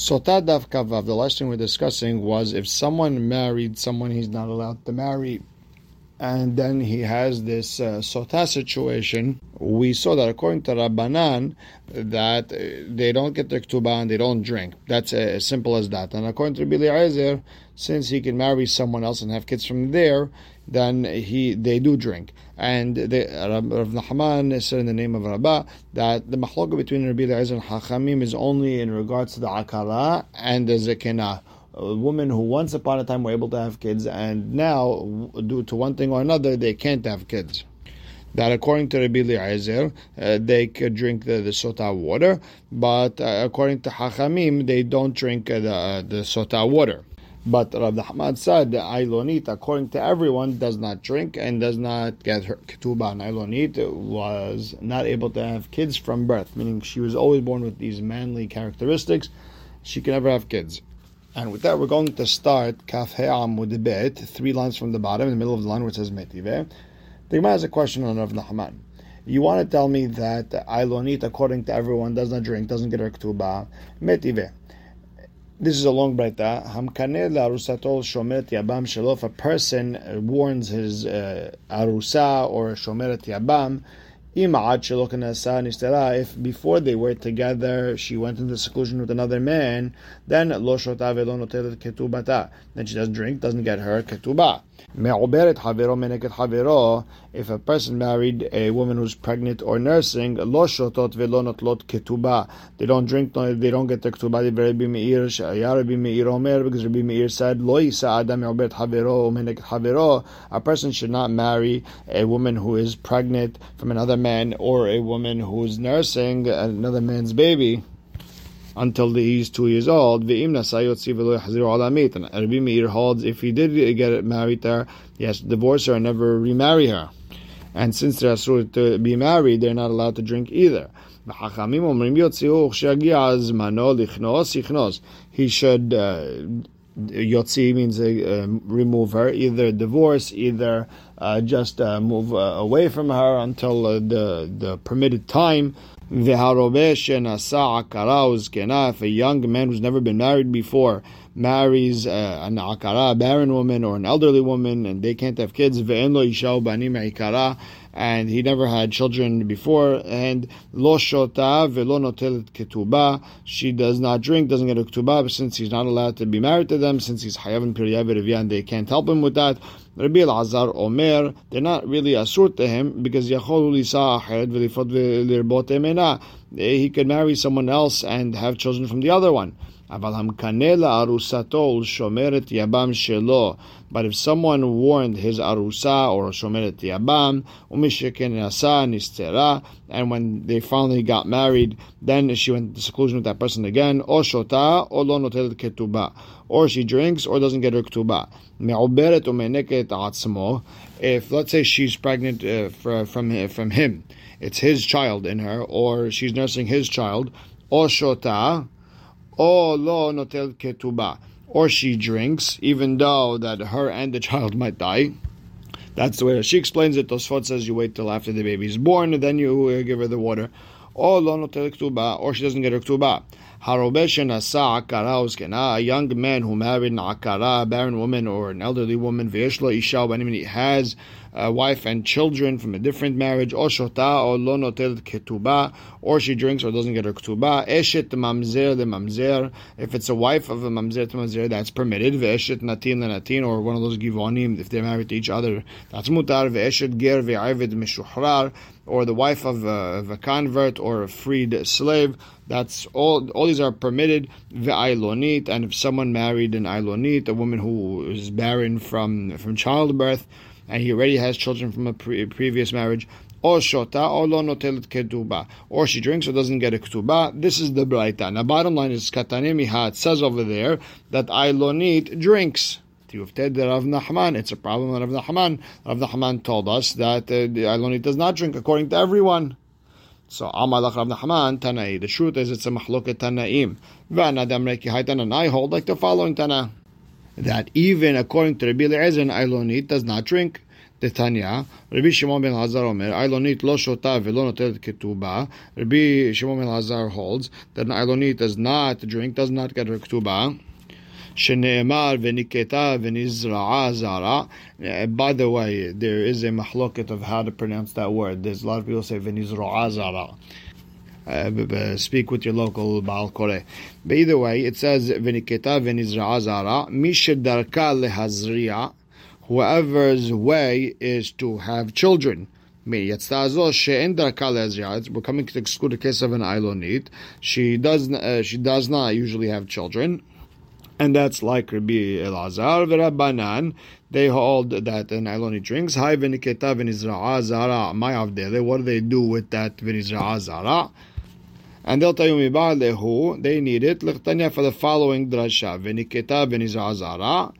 Sota Daf Kavav, the last thing we're discussing was if someone married someone he's not allowed to marry, and then he has this uh, Sota situation, we saw that according to Rabbanan, that uh, they don't get their ketubah and they don't drink. That's uh, as simple as that. And according to Rabbi Eliezer, since he can marry someone else and have kids from there, then he they do drink. And the, Rav Nachman said in the name of Rabbah that the mahloka between Rabbi Eliezer and Hachamim is only in regards to the akala and the zekena. A woman who once upon a time were able to have kids, and now, due to one thing or another, they can't have kids that according to Rabbi Eliezer, uh, they could drink the, the sota water, but uh, according to Hachamim, they don't drink uh, the, the sota water. But Rav Ahmad said Ailonit, according to everyone, does not drink and does not get her ketubah. Ailonit was not able to have kids from birth, meaning she was always born with these manly characteristics. She can never have kids. And with that, we're going to start Kaf the bet, three lines from the bottom, in the middle of the line it says Metive. The Gemara has a question on Rav Nachman. You want to tell me that Ailonit, according to everyone, does not drink, doesn't get her ketubah. Metive. This is a long breita. Hamkaneh la'arusatol shomeret yabam shelo. If a person warns his uh, arusa or shomeret yabam, if before they were together she went into seclusion with another man, then lo ketubata. Then she doesn't drink, doesn't get her ketubah. If a person married a woman who's pregnant or nursing, lo shotot velo notlot ketubah. They don't drink, they don't get the ketubah. Rabbi Meir, Rabbi Meir Omer, because Rabbi Meir said, lo adam me'oberet havero umeneket havero. A person should not marry a woman who is pregnant from another man or a woman who's nursing another man's baby until he's two years old. And Rabbi Meir holds if he did get married there, he has to divorce her and never remarry her. And since they're supposed to be married, they're not allowed to drink either. He should uh, Yotzi means uh, remove her, either divorce, either just uh, move uh, away from her until uh, the the permitted time. If a young man who's never been married before marries uh, an akara, barren woman, or an elderly woman, and they can't have kids, and he never had children before, and lo shota velo notelet ketubah. She does not drink, doesn't get a ketubah, since he's not allowed to be married to them, since he's hayavin piryav and they can't help him with that. Rabbi Elazar Omer, they're not really asur to him because. He could marry someone else and have children from the other one. But if someone warned his arusa or shomeret yabam, umishiken asa nistera, and when they finally got married, then she went to seclusion with that person again, or shota, or lo notel ketuba, or she drinks or doesn't get her ketuba. Me'oberet umeneket atzmo. If let's say she's pregnant uh, from uh, from him, it's his child in her, or she's nursing his child, or shota or lo notel ketuba, or she drinks, even though that her and the child might die. That's the way she explains it. Tosfot says you wait till after the baby is born, then you uh, give her the water. Or lo notel ketuba, or she doesn't get her ketuba. A young man who married an akara, a barren woman or an elderly woman, v'yeshlo isha, when he has a wife and children from a different marriage, or shota, or lo notel ketuba, or she drinks or doesn't get her ketuba. Eshet mamzer the mamzer. If it's a wife of a mamzer to mamzer, that's permitted. Ve'eshet natin the natin, or one of those givonim, if they're married to each other, that's mutar. Ve'eshet ger ve'ayved mishuhrar, or the wife of a, of a convert or a freed slave. That's all. All these are permitted. Ve'ailonit, and if someone married an ailonit, a woman who is barren from from childbirth and he already has children from a pre- previous marriage, or shota, or lo notelet or she drinks or doesn't get a ketuba. This is the braita. Now, bottom line is katanemiha. It says over there that Ailonit drinks. Tiyufted Rav Nachman. It's a problem of Rav Nachman. Rav Nachman told us that uh, the Ailonit does not drink according to everyone. So Amalach Rav Nachman Tanai. The truth is it's a mahloket Tanaim. V'anadam reki haitan and I hold like the following Tana that even according to Rabbi Eliezer, Ailonit does not drink. דתניא, רבי שמעון בן אלעזר אומר, אילונית לא שותה ולא נוטלת כתובה. Rabbi Shimon ben Lazar holds that an Ilonit does not drink, does not get her ketubah. שנאמר וניקתה ונזרעה זרה. By the way, there is a mahloket of how to pronounce that word. There's a lot of people say ונזרעה זרה. Uh, speak with your local Baal Kore. But either way, it says v'niketa v'nizra'a zara mishedarka lehazriya whoever's way is to have children. We're coming to exclude the case of an Ilonit. She does uh, she does not usually have children. And that's like Rabbi Elazar, Rabbanan. They hold that an Iloni drinks. Hi v'niketa v'nizra'a zara ma'avdele. What do they do with that v'nizra'a zara? And they'll tell you who they need it. L'chtanya for the following drasha. V'niketa v'nizra'a zara.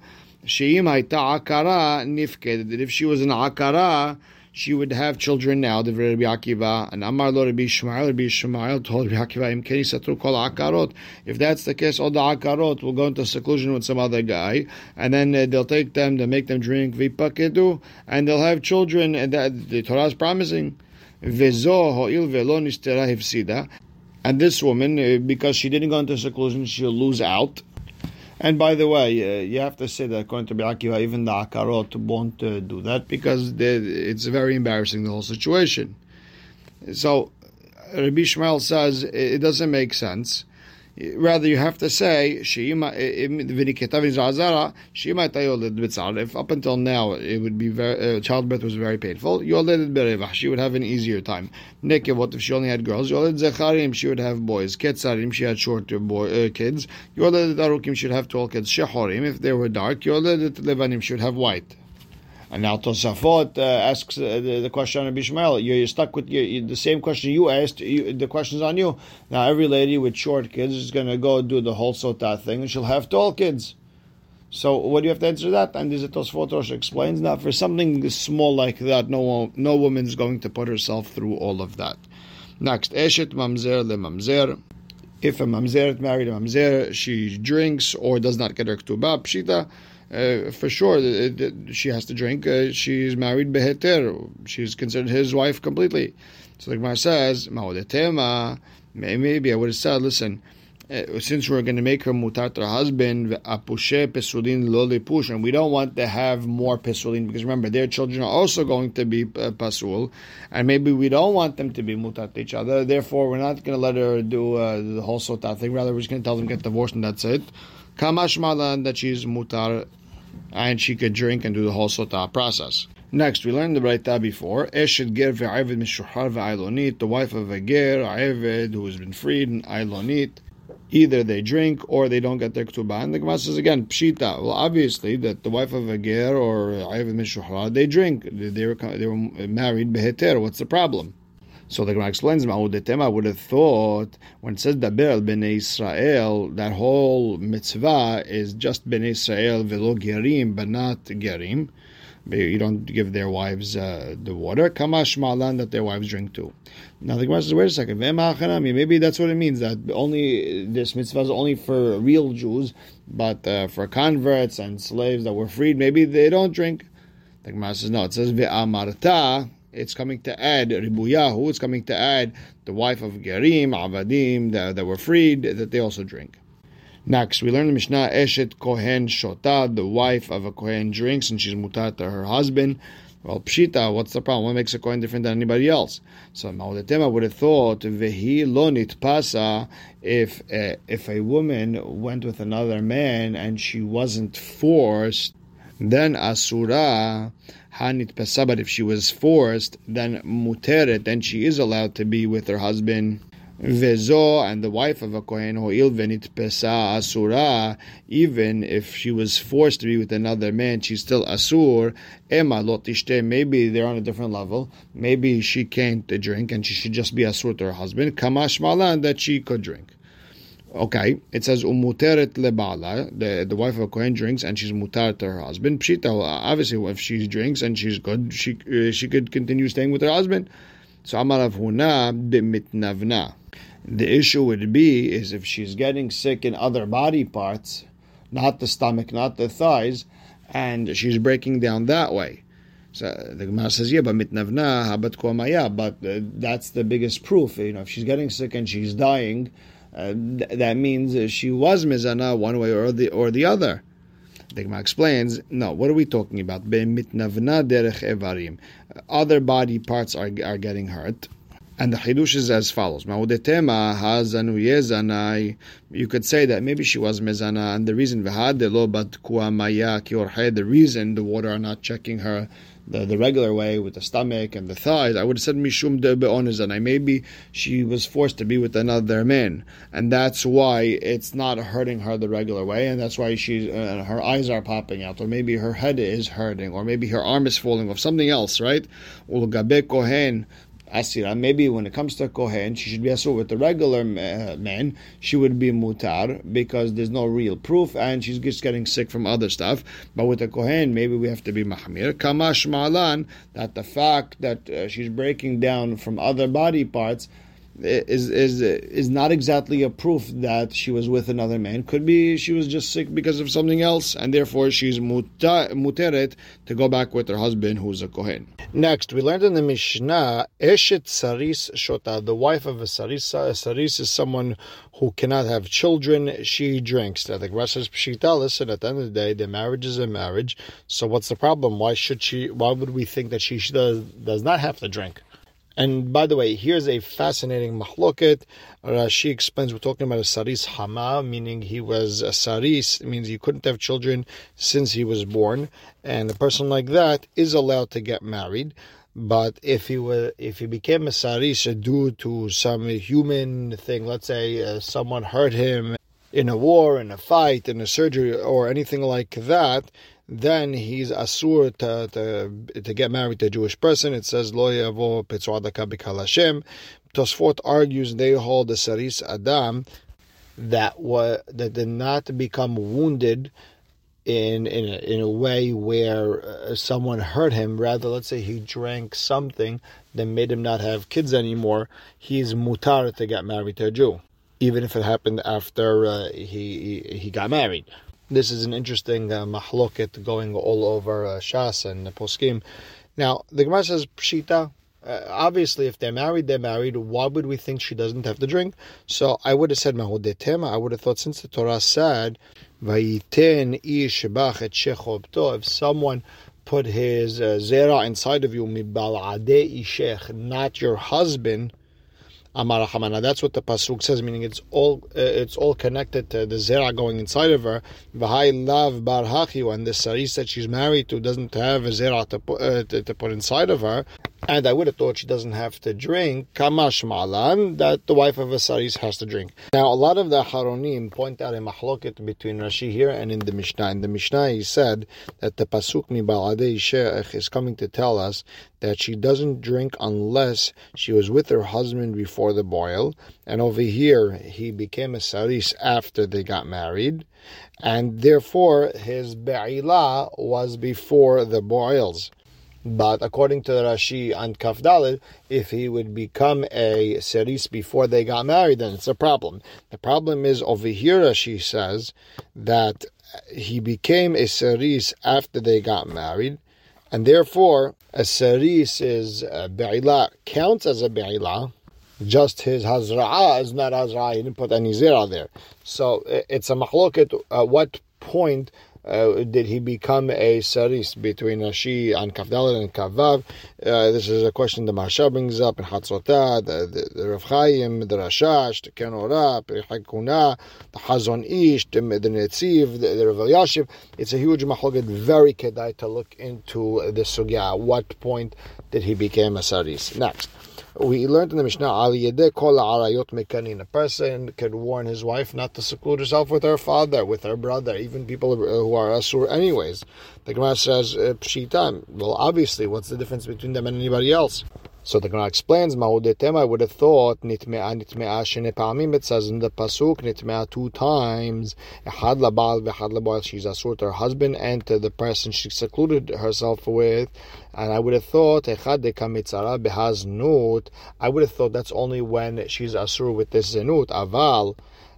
She'im hayta akara nifked. If she was an akara, she would have children now. The Rabbi Akiva and Amar lo Rabbi Shmuel. Rabbi Shmuel told Rabbi Akiva, "Im keni kol akarot." If that's the case, all the akarot will go into seclusion with some other guy, and then uh, they'll take them to make them drink vipakedu, and they'll have children. And that the Torah is promising. Ho'il. And this woman, uh, because she didn't go into seclusion, she'll lose out. And by the way, uh, you have to say that according to Akiva, even the Akarot won't uh, do that because it's very embarrassing, the whole situation. So, Rabbi Shmuel says it doesn't make sense Rather, you have to say Shima If up until now it would be very, uh, childbirth was very painful, You it berevah she would have an easier time. Nekev, what if she only had girls? Zecharim, she would have boys. Ketzarim, she had shorter boy, uh, kids. Arukim, she would have tall kids. Shehorim, if they were dark. Levanim, she would have white. And now Tosafot uh, asks uh, the, the, question on Bishmael. You're, you're, stuck with your, you, the same question you asked. You, the question's on you. Now every lady with short kids is going to go do the whole sota thing, and she'll have tall kids. So what do you have to answer that? And there's a Rosh explains that for something small like that, no no woman is going to put herself through all of that. Next, Eshet Mamzer le Mamzer. If a Mamzer married a Mamzer, she drinks or does not get her Ktubah, Pshita uh, for sure she has to drink. Uh, she's married beheter. She's considered his wife completely. So the Gemara says, maybe I would have said, listen, uh, since we're going to make her mutar to her husband, apushe pesulin lo push, and we don't want to have more pesulin because remember their children are also going to be uh, pasul, and maybe we don't want them to be mutar to each other. Therefore, we're not going to let her do uh, the whole sota thing. Rather, we're just going to tell them get divorced and that's it. Kamash malan that she's mutar and she could drink and do the whole sotah process. Next, we learned the Braita before. Eshet ger ve'ayved mishuhar ve'ailonit, the wife of a ger, ayved, who has been freed, and ailonit. Either they drink or they don't get their ketubah. And the Gemara says again, pshita. Well, obviously that the wife of a ger or ayved mishuhar, they drink. They were they were married beheter. What's the problem? So the Gemara explains, I would have thought when it says Daber Bnei Israel, that whole mitzvah is just Bnei Israel velo gerim, but not gerim. You don't give their wives uh, the water. Kamash malan that their wives drink too. Now the Gemara says, wait a second. Maybe that's what it means. That only this mitzvah is only for real Jews, but uh, for converts and slaves that were freed, maybe they don't drink. The Gemara says no. It says ve'amarta it's coming to add Ribuyahu, it's coming to add the wife of Gerim, Avadim, that, that were freed, that they also drink. Next, we learn the Mishnah Eshet Kohen Shota, the wife of a Kohen drinks and she's mutar to her husband. Well, Pshita, what's the problem? What makes a Kohen different than anybody else? So Maudetema would have thought, Vehi lonit pasa, if, uh, if a woman went with another man and she wasn't forced, then Asura Hanit Pesah, if she was forced, then Muteret, then she is allowed to be with her husband. Vezo and the wife of a Kohen Ho'il Venit Pesa Asura, even if she was forced to be with another man, she's still Asur. Ema Lotishte, maybe they're on a different level. Maybe she can't drink and she should just be Asur to her husband. Kamash Malan, that she could drink. Okay, it says umuteret lebala. The the wife of a kohen drinks and she's mutar to her husband. Pshita, obviously, if she drinks and she's good, she uh, she could continue staying with her husband. So amarav huna bimitnavna. The issue would be is if she's getting sick in other body parts, not the stomach, not the thighs, and she's breaking down that way. So the Gemara says, yeah, but mitnavna habat kuamaya, but uh, that's the biggest proof. You know, if she's getting sick and she's dying, uh, th- that means she was mizana one way or the or the other. The Gemara explains, no, what are we talking about? Other body parts are, are getting hurt. And the chidush is as follows. You could say that maybe she was mezana, and the reason. The reason the water are not checking her the, the regular way with the stomach and the thighs, I would have said mishum de be'onizanai. Maybe she was forced to be with another man, and that's why it's not hurting her the regular way, and that's why she's uh, her eyes are popping out, or maybe her head is hurting, or maybe her arm is falling off, something else, right? Ulgabe kohen asira. Maybe when it comes to kohen, she should be asur with the regular uh, man. She would be mutar because there's no real proof, and she's just getting sick from other stuff. But with the kohen, maybe we have to be mahmir. Kamash malan that the fact that uh, she's breaking down from other body parts is is is not exactly a proof that she was with another man. Could be she was just sick because of something else, and therefore she's muteret to go back with her husband, who's a kohen. Next, we learned in the Mishnah, eshet saris shota, the wife of a saris. A saris is someone who cannot have children. She drinks. Now the Gemara says pshita. Listen, at the end of the day, the marriage is a marriage. So what's the problem? Why should she? Why would we think that she does does not have to drink? And by the way, here's a fascinating mahloket. Rashi explains we're talking about a saris hama, meaning he was a saris, means he couldn't have children since he was born. And a person like that is allowed to get married. But if he were, if he became a saris due to some human thing, let's say uh, someone hurt him in a war, in a fight, in a surgery, or anything like that, then he's asur to, to, to get married to a Jewish person. It says lo yavo petzuadaka Hashem. Tosfot argues they hold the saris adam that was that did not become wounded in in a, in a way where uh, someone hurt him. Rather, let's say he drank something that made him not have kids anymore. He's mutar to get married to a Jew, even if it happened after uh, he he got married. This is an interesting uh, mahloket going all over uh, Shas and Poskim. Now, the Gemara says, Pshita, uh, obviously, if they're married, they're married. Why would we think she doesn't have to drink? So I would have said Mahudetema. I would have thought since the Torah said, Vayiten ish et if someone put his uh, zera inside of you, mibal ishech, not your husband, Amar Hamana. That's what the pasuk says, meaning it's all uh, it's all connected to the zera going inside of her. V'hai lav bar and the saris that she's married to doesn't have a zera to uh, to, to, put inside of her. And I would have thought she doesn't have to drink kamash malan that the wife of a saris has to drink. Now, a lot of the haronim point out a mahloket between Rashi here and in the Mishnah. In the Mishnah, he said that the pasuk mi baladei is coming to tell us that she doesn't drink unless she was with her husband before the boil. And over here, he became a saris after they got married. And therefore, his be'ilah was before the boils. But according to Rashi and Kafdalid, if he would become a seris before they got married, then it's a problem. The problem is over here, Rashi says that he became a seris after they got married, and therefore a seris is a be'ilah counts as a be'ilah. Just his hazra'ah is not hazra'ah. He didn't put any zera there. So it's a mahloket at uh, what point uh, did he become a saris between Rashi and Kavdal and Kavav? Uh, this is a question the Maharsha brings up in Hatzotah, the, the, the Rav Chaim, the Rashash, the Kenora, Kuna, the Hazon Ish, the, the Netziv, the, the Rav Yashiv. It's a huge mahoget, very kedai to look into the sugya. At what point did he become a saris? Next we learned in the Mishnah, A person could warn his wife not to seclude herself with her father, with her brother, even people who are asur anyways. The Gemara says, uh, Pshita. Well, obviously, what's the difference between them and anybody else? So the Gemara explains, Ma'udetem, I would have thought, Nitme'a, Nitme'a, Shene Pa'amim, it says in the Pasuk, Nitme'a two times, Echad Labal, Laboil, she's asur to her husband and to the person she secluded herself with. And I would have thought, Echad Dekamitzara Behaz Nut, I would have thought that's only when she's asur with this Zenut, Aval,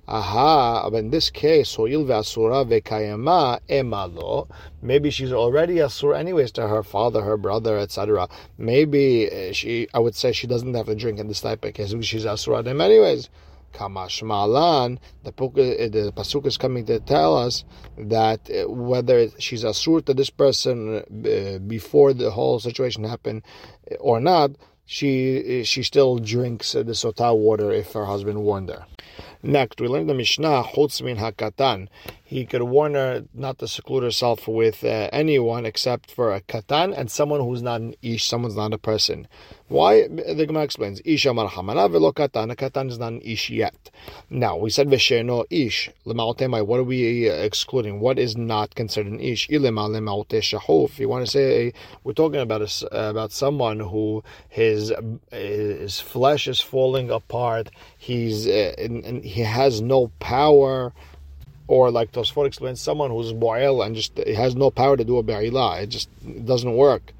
Aha, but in this case, hoil ve'asura ve'kayama emalo. Maybe she's already asur anyways to her father, her brother, etc. Maybe eh, she, I would say she doesn't have to drink in this type of case. because She's asur them anyways. Kamash Malan, the, eh, the pasuk is coming to tell us that eh, whether she's asur to this person before the whole situation happened or not, she she still drinks the sotah water if her husband warned her. Next, we learned the Mishnah, Chutz min hakatan. He could warn her not to seclude herself with uh, anyone except for a katan and someone who's not an ish, someone's not a person. Why? The Gemara explains, Ish amar hamana velo katan. A katan is not an ish yet. Now, we said v'sheno ish. Lema'otemai, what are we uh, excluding? What is not considered an ish? Ilema lema'ote shahuf. You want to say, we're talking about a, about someone who his, his flesh is falling apart, he's uh, and, and he has no power, or like Tosfot explains, someone who's boil and just has no power to do a be'ilah. It just it doesn't work.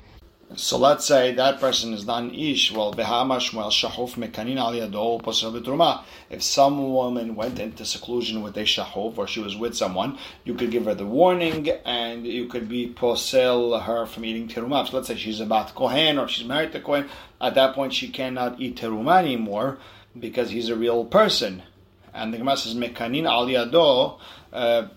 So let's say that person is not an ish. Well, behamash well, shahuf mekanin al If some woman went into seclusion with a shahuf, or she was with someone, you could give her the warning, and you could be posel her from eating terumah. So let's say she's about kohen, or she's married to kohen. At that point, she cannot eat terumah anymore because he's a real person. And the Gemara says, Mekanin al yado, uh,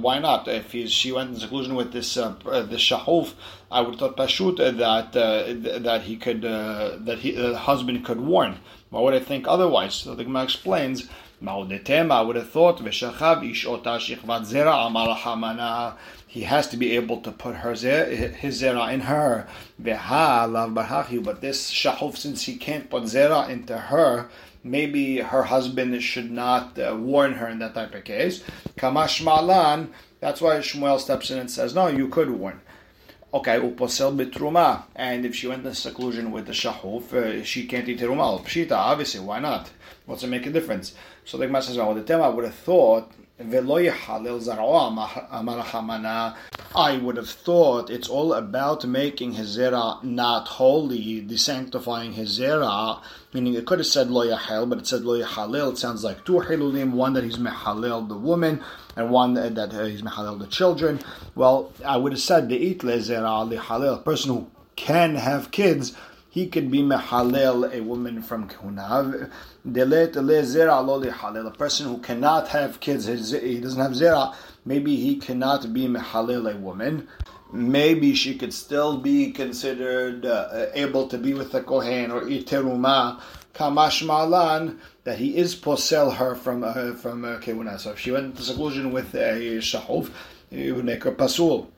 why not? If he's, she went in seclusion with this uh, uh this shahuf, I would thought pashut that uh, that he could uh, that he, the husband could warn. Why would I think otherwise? So the Gemara explains. I would have thought he has to be able to put her his zera in her. But this shahuf, since he can't put zera into her, maybe her husband should not uh, warn her in that type of case. Kamash malan, that's why Shmuel steps in and says, no, you could warn. Okay, uposel bitruma, and if she went in seclusion with the shahuf, uh, she can't eat teruma. Pshita, obviously, why not? What's it make a difference? So the Gemara says, well, the tema I would have thought I would have thought it's all about making his zera not holy, desanctifying his zera. Meaning it could have said lo yahel, but it said lo yahalil. It sounds like two hilulim, one that he's mehalil the woman, and one that, uh, he's mehalil the children. Well, I would have said the it le zera halil, a person who can have kids he could be mehalel a woman from kahuna. A person who cannot have kids, he doesn't have zera, maybe he cannot be mehalel a woman. Maybe she could still be considered uh, able to be with the kohen or iteruma kamash malan that he is posel her from uh, from uh. So if she went into seclusion with a shahuf, it would make her pasul.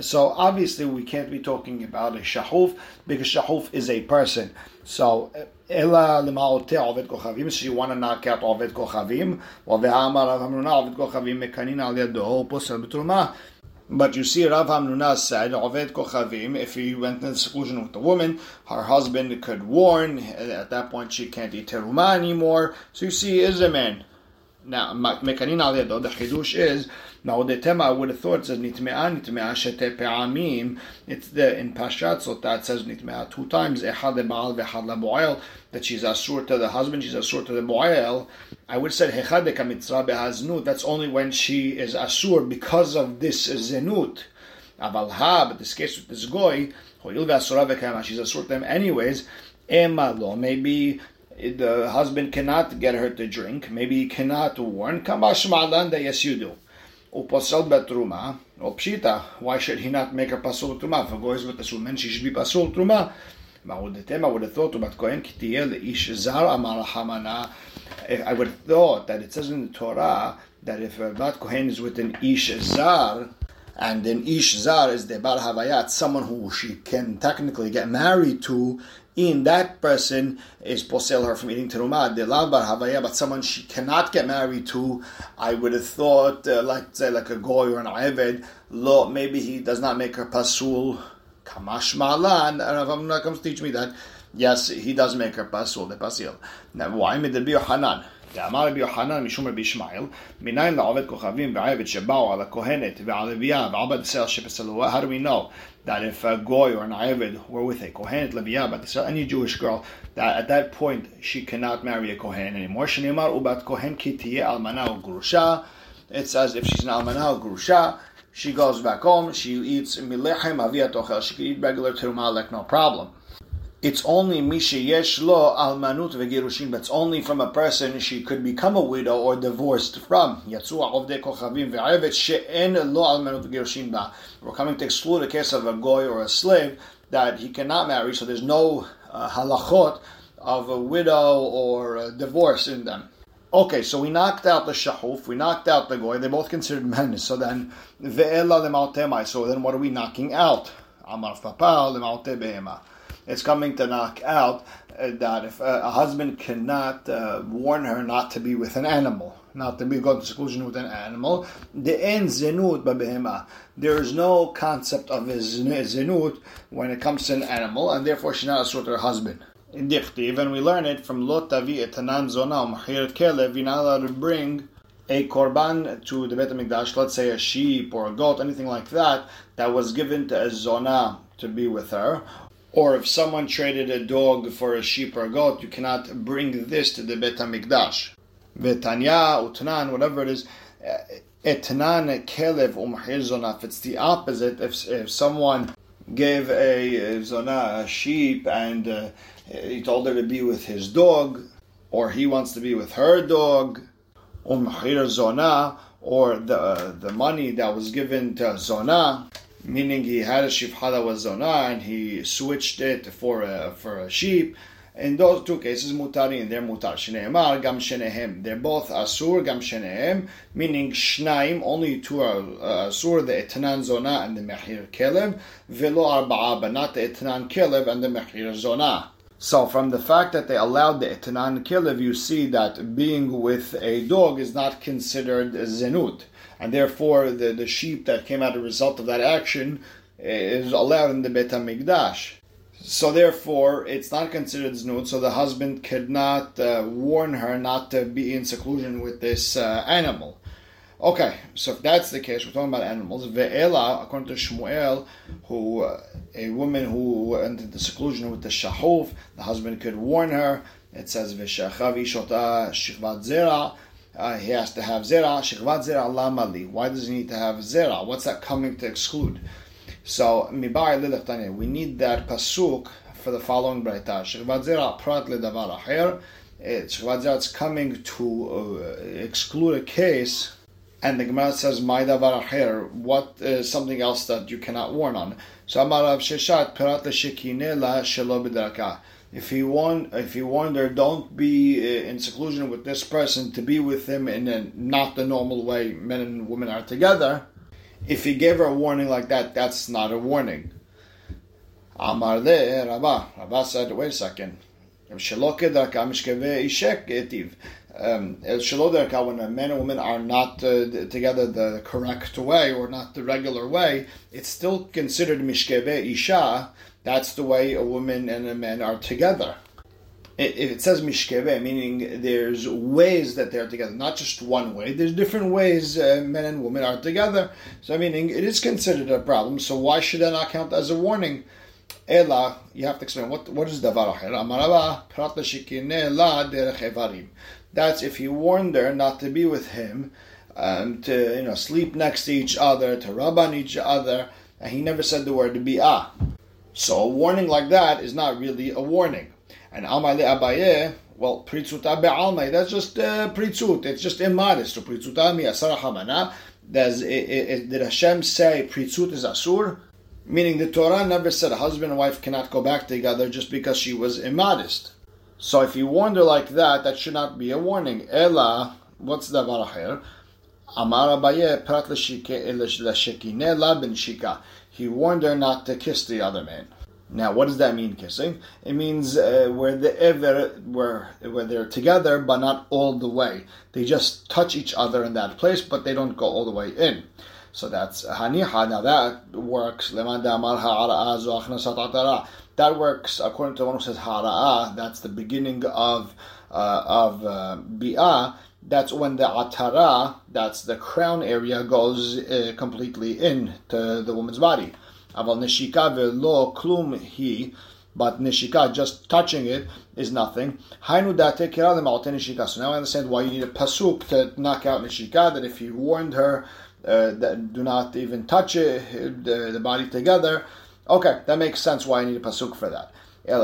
So obviously we can't be talking about a shahuf because shahuf is a person. So uh, Ela lemaote Ovid Kochavim. So you want to knock out Ovid Kochavim. Well, the Amar Rav Hamnuna Ovid Kochavim mekanin al yadoh posel b'truma. But you see, Rav Hamnuna said, Oved Kochavim, if he went into seclusion with the woman, her husband could warn. At that point, she can't eat teruma anymore. So you see, is a man. Now, Mekanin al the Chidush is now the tema I would have thought says nitmea nitmea shete pe'amim. It's the in Pashat Sotah it says nitmea two times echad lebaal vechad leboel that she's asur to the husband, she's asur to the boel. I would say hechad kamitzra behaznut. That's only when she is asur because of this zenut. Aval ha, but this case with this goy, hoyil ve'asura v'kama, she's asur them anyways. Emalo, maybe the husband cannot get her to drink. Maybe he cannot warn. Kamash ma'alan that yes you do. Upasal betruma, or pshita, why should he not make a pasul truma? If a goes with the sumen, she should be pasul truma. I would have thought about Kohen Kitiyel ish zar amar hamana. I would have thought that it says in the Torah that if a bat Kohen is with an ish zar, and then ish zar is the bar havayat, someone who she can technically get married to, in that person is posel her from eating terumah. The bar havaya, but someone she cannot get married to, I would have thought, uh, like say like a goy or an ayved, lo, maybe he does not make her pasul. Kamash malan. I'm not comes to teach me that Yes, he does make her pasul, the pasil. Now, why? Hanan. דאמר רבי יוחנן משום רבי ישמעאל, מניין לעובד כוכבים ועבד שבאו על הכהנת ועל לוויה ועל בת ישראל שפסלוה, how do we know that if a goy or an Avid were with a Kohenet, Leviah, but any Jewish girl, that at that point she cannot marry a Kohen anymore. Shnimar ubat Kohen kitiye almana gurusha. It says if she's an almana gurusha, she goes back home, she eats milechem aviyat ochel, she can eat regular teruma like no problem it's only misha yesh lo almanut v'gerushin, but it's only from a person she could become a widow or divorced from. Yatzua ovdei kochavim she'en lo v'gerushin ba. We're coming to exclude a case of a goy or a slave that he cannot marry, so there's no uh, halachot of a widow or a divorce in them. Okay, so we knocked out the shahuf, we knocked out the goy, they both considered men. So then, ve'ela lemautemai, so then what are we knocking out? Amar papal lemaute behema it's coming to knock out uh, that if a, a husband cannot uh, warn her not to be with an animal, not to be go to seclusion with an animal, the end babehema. There is no concept of zenut when it comes to an animal, and therefore she's not a sort of husband. In Dichtiv, and we learn it from Lot Tavi etanan zona umachir kelev. You're not allowed to bring a korban to the Beit Hamikdash, let's say a sheep or a goat, anything like that, that was given to a zona to be with her, or if someone traded a dog for a sheep or a goat, you cannot bring this to the Bet HaMikdash. Vetanya, Utnan, whatever it is, etnan kelev. If it's the opposite, if, if someone gave a, zona, a sheep, and uh, he told her to be with his dog, or he wants to be with her dog, umahir zona, or the, uh, the money that was given to zona, meaning he had a shifcha that was zona and he switched it for a, for a sheep. In those two cases, mutarin, they're mutar. Shneemar, gam shenehem. They're both asur, gam shenehem, meaning shnaim, only two are uh, asur, the etnan zona and the mehir kelev, velo arba'a, but not the etnan kelev and the mehir zona. So, from the fact that they allowed the etnan kelev, you see that being with a dog is not considered zenut and therefore the, the sheep that came out as a result of that action is allowed in the Bet HaMikdash. So therefore, it's not considered znut, so the husband could not uh, warn her not to be in seclusion with this uh, animal. Okay, so if that's the case, we're talking about animals. Ve'ela, according to Shmuel, who uh, a woman who entered the seclusion with the shahuf, the husband could warn her. It says v'shachav ishota shikvat zera uh, he has to have zera, shechvat zera lamali. Why does he need to have zera? What's that coming to exclude? So, mibar we need that pasuk for the following brayta. Shechvat zera prat ledavar acher. Shechvat zera is coming to uh, exclude a case, and the Gemara says, "My davar acher." What is something else that you cannot warn on? So, Amar Sheshet prat leshekine la shelo b'darka if he warned, if warned her, don't be uh, in seclusion with this person to be with him in a, not the normal way men and women are together. If he gave her a warning like that, that's not a warning. Amar le Rabba. Rabba said, wait a second. Um, when a man and woman are not uh, together the correct way or not the regular way, it's still considered mishkeve isha that's the way a woman and a man are together. If it says mishkeve, meaning there's ways that they're together, not just one way. There's different ways uh, men and women are together. So meaning it is considered a problem. So why should that not count as a warning? Ela, you have to explain what what is davar acher. That's if he warned her not to be with him, um, to you know sleep next to each other, to rub on each other, and he never said the word to be bi'ah. So a warning like that is not really a warning. And Amar Abaye, well, pritzuta be'almai, that's just uh, pritzut, it's just immodest. So pritzuta mi asara hamana, does did Hashem say pritzut is asur? Meaning the Torah never said a husband and wife cannot go back together just because she was immodest. So if you warned her like that, that should not be a warning. Ella, what's the acher? Amar Abaye, prat l'shekine la ben shika he warned her not to kiss the other man. Now, what does that mean, kissing? It means uh, where the ever where where they're together, but not all the way. They just touch each other in that place, but they don't go all the way in. So that's haniha. Now that works. That works according to one who says hara'ah. That's the beginning of uh, of uh, bi'ah. That's when the atara, that's the crown area, goes uh, completely into the woman's body. Aval neshika velo klum hi, but neshika, just touching it, is nothing. Hainu date neshika. So now I understand why you need a pasuk to knock out neshika. That if he warned her uh, that do not even touch it, the, the body together. Okay, that makes sense why I need a pasuk for that. But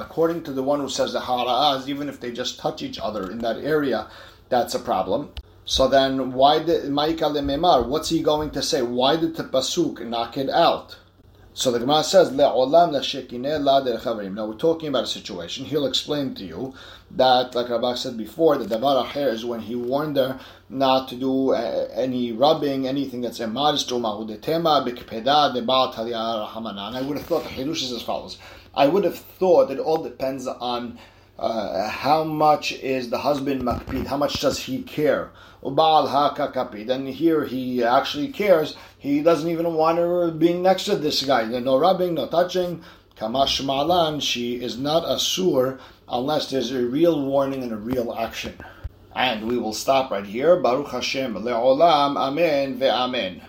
according to the one who says the hara'az, even if they just touch each other in that area, that's a problem. So then, why did Ma'ika What's he going to say? Why did the pasuk knock it out? So the Gemara says, Le'olam la Now we're talking about a situation. He'll explain to you that, like Rabbi said before, the davar aher is when he warned her not to do uh, any rubbing, anything that's immodest. I would have thought the Hidush is as follows. I would have thought it all depends on uh, how much is the husband makpid? How much does he care? And here he actually cares. He doesn't even want her being next to this guy. No rubbing, no touching. Kamash malan. She is not a sur unless there's a real warning and a real action. And we will stop right here. Baruch Hashem le'olam. Amen ve'amen.